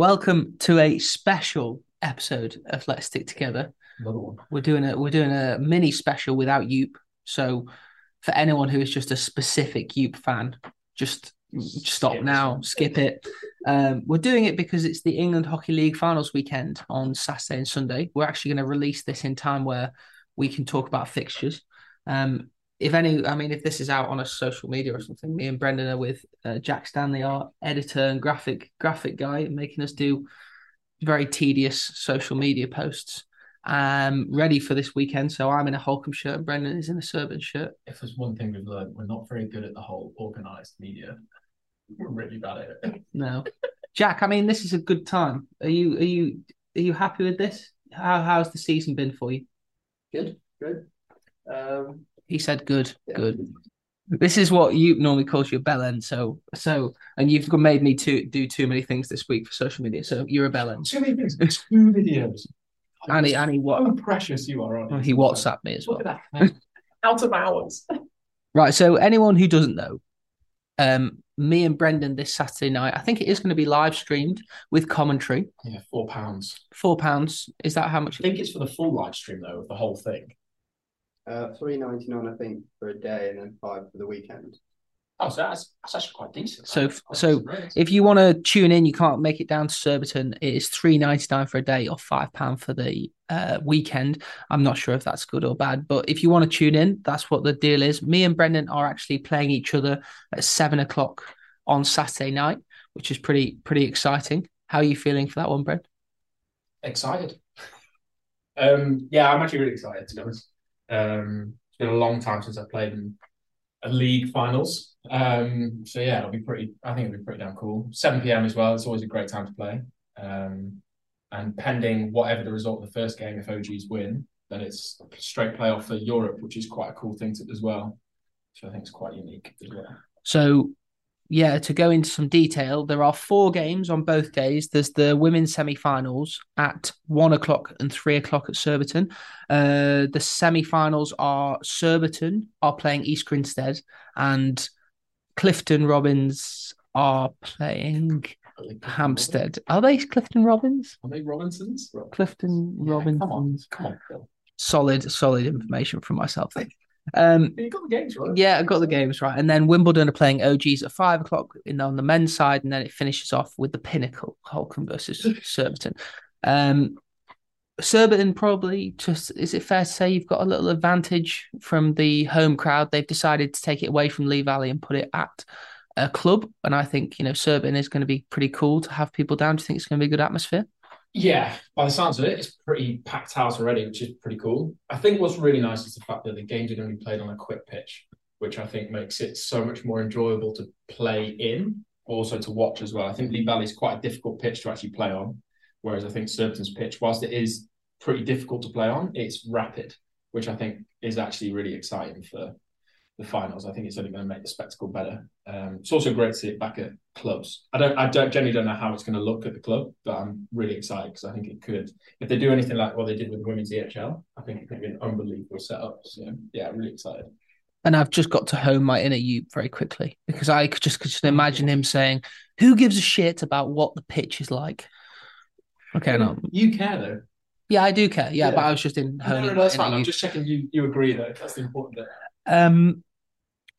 Welcome to a special episode of Let's Stick Together. Another one. We're doing a we're doing a mini special without Yoop. So for anyone who is just a specific Yoop fan, just stop Skip now, skip it. Um, we're doing it because it's the England Hockey League finals weekend on Saturday and Sunday. We're actually going to release this in time where we can talk about fixtures. Um, if any, I mean, if this is out on a social media or something, me and Brendan are with uh, Jack Stanley, our editor and graphic graphic guy, making us do very tedious social media posts. Um, ready for this weekend. So I'm in a Holcombe shirt, and Brendan is in a Surbiton shirt. If there's one thing we've learned, we're not very good at the whole organised media. We're really bad at it. No, Jack. I mean, this is a good time. Are you are you are you happy with this? How how's the season been for you? Good, good. Um, He said, "Good, Yeah. good." This is what you normally calls your bell end. So so, and you've made me to do too many things this week for social media. So you're a bell end. Too many things. Two videos. Annie, Annie, what? How precious you are, you? He WhatsApped me as well. Look at that. Out of hours. Right. So anyone who doesn't know, um, me and Brendan this Saturday night, I think it is going to be live streamed with commentary. Yeah, four pounds. Four pounds. Is that how much? I think it's for the full live stream though, of the whole thing. Uh, three ninety nine, I think, for a day, and then five for the weekend. Oh, so that's, that's actually quite decent. So- That's so. If you want to tune in, you can't make it down to Surbiton. It is three ninety nine for a day or five pound for the uh, weekend. I'm not sure if that's good or bad, but if you want to tune in, that's what the deal is. Me and Brendan are actually playing each other at seven o'clock on Saturday night, which is pretty pretty exciting. How are you feeling for that one, Brent? excited. Um, yeah, I'm actually really excited to be honest. Um, it's been a long time since I've played in a league finals. Um, so yeah, it'll be pretty. I think it'll be pretty damn cool. 7 p.m. as well. It's always a great time to play. Um, and pending whatever the result of the first game, if OGs win, then it's straight playoff for Europe, which is quite a cool thing to, as well. So I think it's quite unique. So, yeah, to go into some detail, there are four games on both days. There's the women's semi-finals at one o'clock and three o'clock at Surbiton. Uh, the semi-finals are Surbiton are playing East Grinstead, and Clifton Robins are playing Hampstead. Are they Clifton Robins? Are they Robinsons? Clifton Yeah, Robins. come on, come on, Phil. Solid, solid information from myself. Um, You got the games right. Yeah, I got the games right. And then Wimbledon are playing OGs at five o'clock in on the men's side, and then it finishes off with the pinnacle, Holcombe versus Surbiton. Um Surbiton probably just is it fair to say you've got a little advantage from the home crowd? They've decided to take it away from Lee Valley and put it at a club. And I think, you know, Surbiton is going to be pretty cool to have people down. Do you think it's going to be a good atmosphere? Yeah, by the sounds of it, it's pretty packed house already, which is pretty cool. I think what's really nice is the fact that the games are going to be played on a quick pitch, which I think makes it so much more enjoyable to play in, also to watch as well. I think Lee Valley is quite a difficult pitch to actually play on, whereas I think Surbiton's pitch, whilst it is pretty difficult to play on, it's rapid, which I think is actually really exciting for the finals. I think it's only going to make the spectacle better. Um, it's also great to see it back at clubs. I don't, I don't generally don't know how it's going to look at the club, but I'm really excited because I think it could. If they do anything like what they did with the women's EHL, I think it could be an unbelievable setup. So yeah, I'm really excited. And I've just got to hone my inner you very quickly because I could just could just imagine him saying, "Who gives a shit about what the pitch is like?" Okay, no, You care though. yeah, I do care. Yeah, Yeah. but I was just in No, no, that's fine. I'm you. just checking you. You agree though. That's the important bit. Um,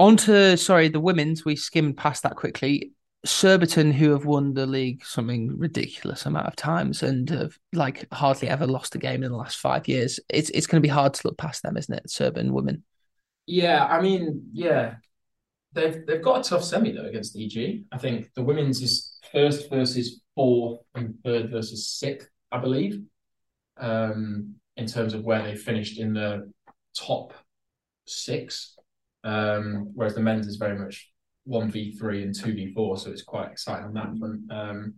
on to sorry, the women's. We skimmed past that quickly. Surbiton, who have won the league something ridiculous amount of times and have like hardly ever lost a game in the last five years. It's it's going to be hard to look past them, isn't it? Surbiton women. Yeah, I mean, yeah, they've they've got a tough semi though against EG. I think the women's is first versus fourth and third versus sixth, I believe, um, in terms of where they finished in the top six. Um, whereas the men's is very much one v three and two v four, so it's quite exciting on that front. Um,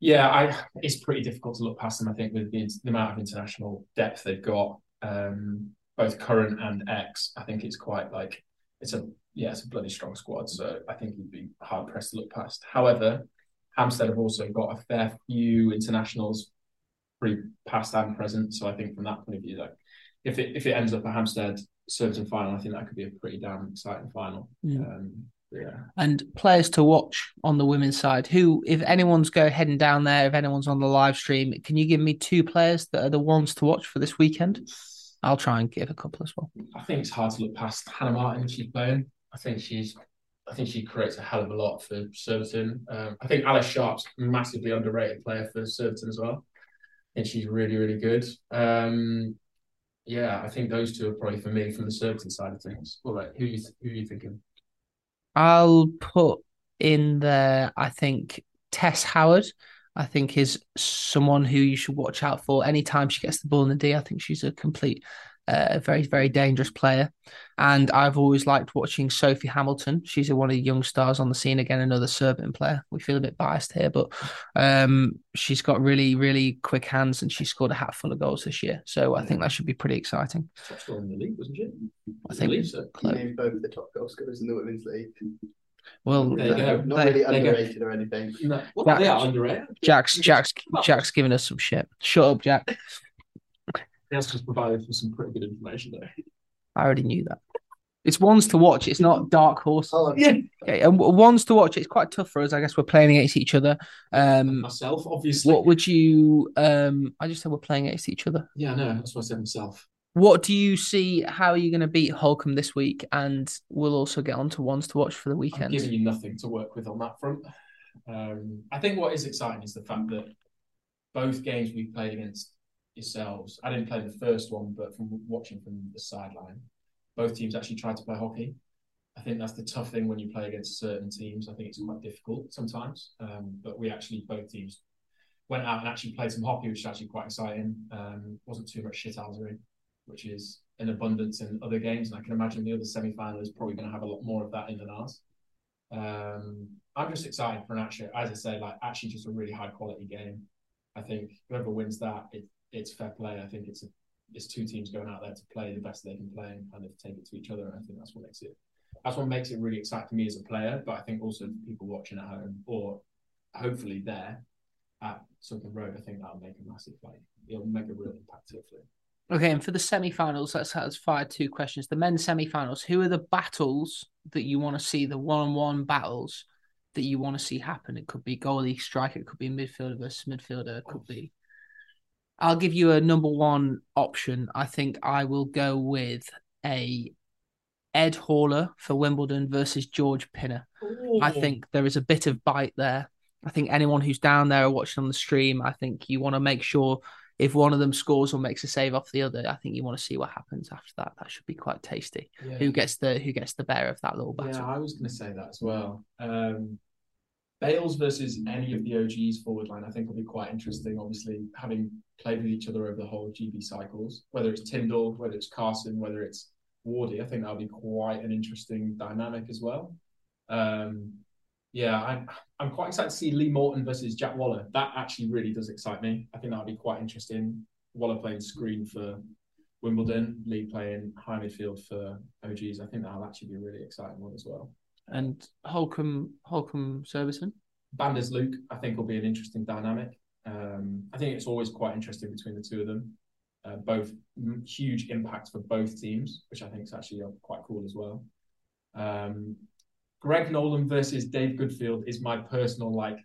yeah, I it's pretty difficult to look past them. I think with the, the amount of international depth they've got. Um, both current and ex. I think it's quite like it's a yeah, it's a bloody strong squad. So I think you'd be hard pressed to look past. However, Hampstead have also got a fair few internationals, pre past and present. So I think from that point of view, like if it if it ends up at Hampstead Surbiton final, I think that could be a pretty damn exciting final. Mm. Um, Yeah. And players to watch on the women's side. Who, if anyone's go heading down there, if anyone's on the live stream, can you give me two players that are the ones to watch for this weekend? I'll try and give a couple as well. I think it's hard to look past Hannah Martin. She's playing. I think she's. I think she creates a hell of a lot for Surbiton. Um, I think Alice Sharp's massively underrated player for Surbiton as well. I think she's really, really good. Um, yeah, I think those two are probably for me from the Surbiton side of things. All right, who you who are you thinking? I'll put in there. I think Tess Howard. I think is someone who you should watch out for. Anytime she gets the ball in the D, I think she's a complete a very, very dangerous player. And I've always liked watching Sophie Hamilton. She's one of the young stars on the scene. Again, another Surbiton player. We feel a bit biased here, but um, she's got really, really quick hands and she scored a hat full of goals this year. So I think that should be pretty exciting. Top scorer in the league, wasn't she? I think believe so. He named both the top goal scorers in the women's league. Well, There you go. not they- really there go. underrated or anything. No, well, Jack- they are underrated. Jack's Jack's Jack's giving us some shit. Shut up, Jack. That's just provided for some pretty good information there. I already knew that. It's ones to watch. It's not dark horse. Oh, Yeah. Okay, and ones to watch. It's quite tough for us. I guess we're playing against each other. Um, Myself, obviously. what would you? Um, I just said we're playing against each other. Yeah, no, that's what I said myself. What do you see? How are you going to beat Holcombe this week? And we'll also get on to ones to watch for the I'm weekend. giving you nothing to work with on that front. Um, I think what is exciting is the fact that both games we've played against yourselves, I didn't play the first one, but from watching from the sideline, both teams actually tried to play hockey. I think that's the tough thing when you play against certain teams. I think it's quite difficult sometimes. Um, but we actually, both teams went out and actually played some hockey, which is actually quite exciting. Um, wasn't too much shit shithousery, which is in abundance in other games. And I can imagine the other semi final is probably going to have a lot more of that in than ours. Um, I'm just excited for an actually, as I say, like actually just a really high quality game. I think whoever wins that, it, it's fair play. I think it's a, it's two teams going out there to play the best they can play and kind of take it to each other. And I think that's what makes it that's what makes it really exciting for me as a player. But I think also for people watching at home or hopefully there at Sugden Road, I think that'll make a massive like it'll make a real impact hopefully. Okay, and for the semi-finals, let's let's fire two questions. The men's semi-finals. Who are the battles that you want to see? The one-on-one battles that you want to see happen. It could be goalie, striker. It could be midfielder versus midfielder. It could be. I'll give you a number one option. I think I will go with a Ed Horler for Wimbledon versus George Pinner. I think there is a bit of bite there. I think anyone who's down there or watching on the stream, I think you want to make sure if one of them scores or makes a save off the other, I think you want to see what happens after that. That should be quite tasty. Yeah. Who gets the who gets the better of that little battle? Yeah, I was going to say that as well. Um, Bales versus any of the OGs forward line, I think will be quite interesting. Obviously, having played with each other over the whole GB cycles, whether it's Tyndall, whether it's Carson, whether it's Wardy, I think that'll be quite an interesting dynamic as well. Um, yeah, I'm I'm quite excited to see Lee Morton versus Jack Waller. That actually really does excite me. I think that'll be quite interesting. Waller playing screen for Wimbledon, Lee playing high midfield for OGs. I think that'll actually be a really exciting one as well. And Holcombe Holcombe Surbiton. Banders Luke, I think, will be an interesting dynamic. Um, I think it's always quite interesting between the two of them. Uh, both huge impact for both teams, which I think is actually uh, quite cool as well. Um, Greg Nolan versus Dave Goodfield is my personal like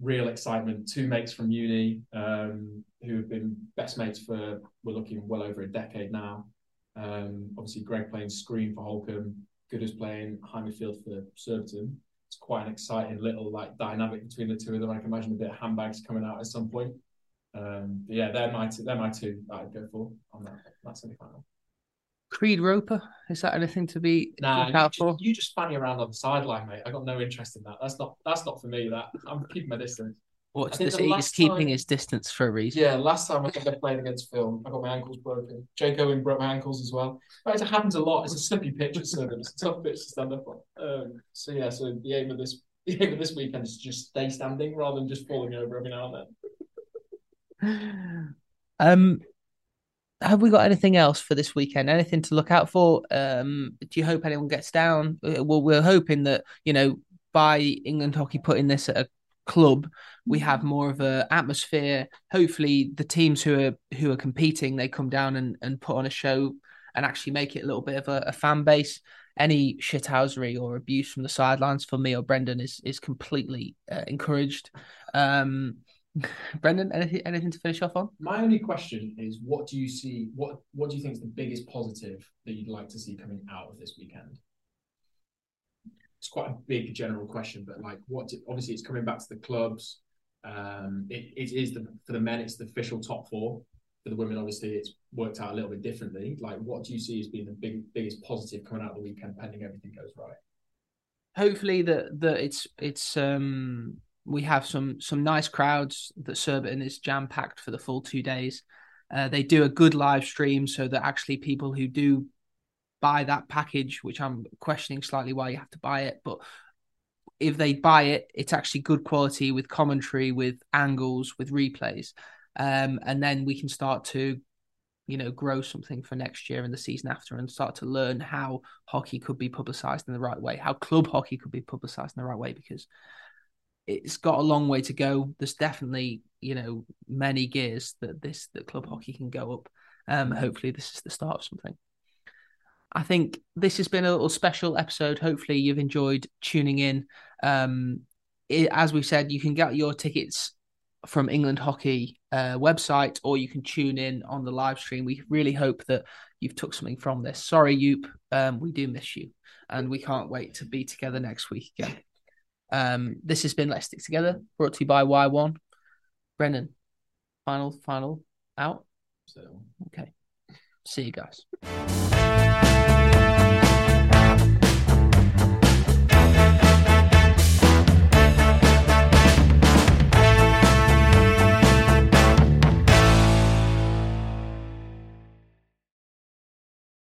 real excitement. Two mates from uni um, who have been best mates for we're looking well over a decade now. Um, obviously, Greg playing screen for Holcombe, Good is playing high midfield for Surbiton. It's quite an exciting little like dynamic between the two of them. I can imagine a bit of handbags coming out at some point. Um, but yeah, they're my two, they're my two that I'd go for on that that semi final. Creed Roper. Is that anything to be Nah, look you out just, for? you just fanny around on the sideline, mate. I got no interest in that. That's not that's not for me. That I'm keeping my distance. What's this? the He's keeping time- his distance for a reason. Yeah, last time I think I played against Phil, I got my ankles broken. Jake Owen broke my ankles as well. Right, it happens a lot. It's a slippy pitch at Surbiton. It's a tough pitch to stand up on. Um, so yeah, so the aim of this the aim of this weekend is to just stay standing rather than just falling over every now and then. Um, have we got anything else for this weekend? Anything to look out for? Um, do you hope anyone gets down? Uh, Well, we're hoping that you know by England Hockey putting this at a club, we have more of a atmosphere. Hopefully, the teams who are who are competing they come down and, and put on a show and actually make it a little bit of a, a fan base. any shithousery or abuse from the sidelines for me or Brendan is is completely uh, encouraged. Um, Brendan, anything, anything to finish off on? My only question is, what do you see? What What do you think is the biggest positive that you'd like to see coming out of this weekend? It's quite a big general question, but like, what? Obviously, it's coming back to the clubs. Um, it, it is the for the men, it's the official top four. For the women, obviously, it's worked out a little bit differently. Like, what do you see as being the big biggest positive coming out of the weekend, pending everything goes right? Hopefully, that that it's it's um we have some some nice crowds that Surbiton is jam packed for the full two days. Uh, they do a good live stream so that actually people who do buy that package, which I'm questioning slightly why you have to buy it, but if they buy it, it's actually good quality with commentary, with angles, with replays, um, and then we can start to, you know, grow something for next year and the season after, and start to learn how hockey could be publicised in the right way, how club hockey could be publicised in the right way, because it's got a long way to go. There's definitely, you know, many gears that this that club hockey can go up. Um, hopefully, this is the start of something. I think this has been a little special episode. Hopefully, you've enjoyed tuning in. Um, it, as we said, you can get your tickets from England Hockey uh, website, or you can tune in on the live stream. We really hope that you've took something from this. Sorry, Yoop, um, we do miss you, and we can't wait to be together next week again. Um, this has been Let's Stick Together, brought to you by Y1. Brendan, final, final out. So Okay. See you guys.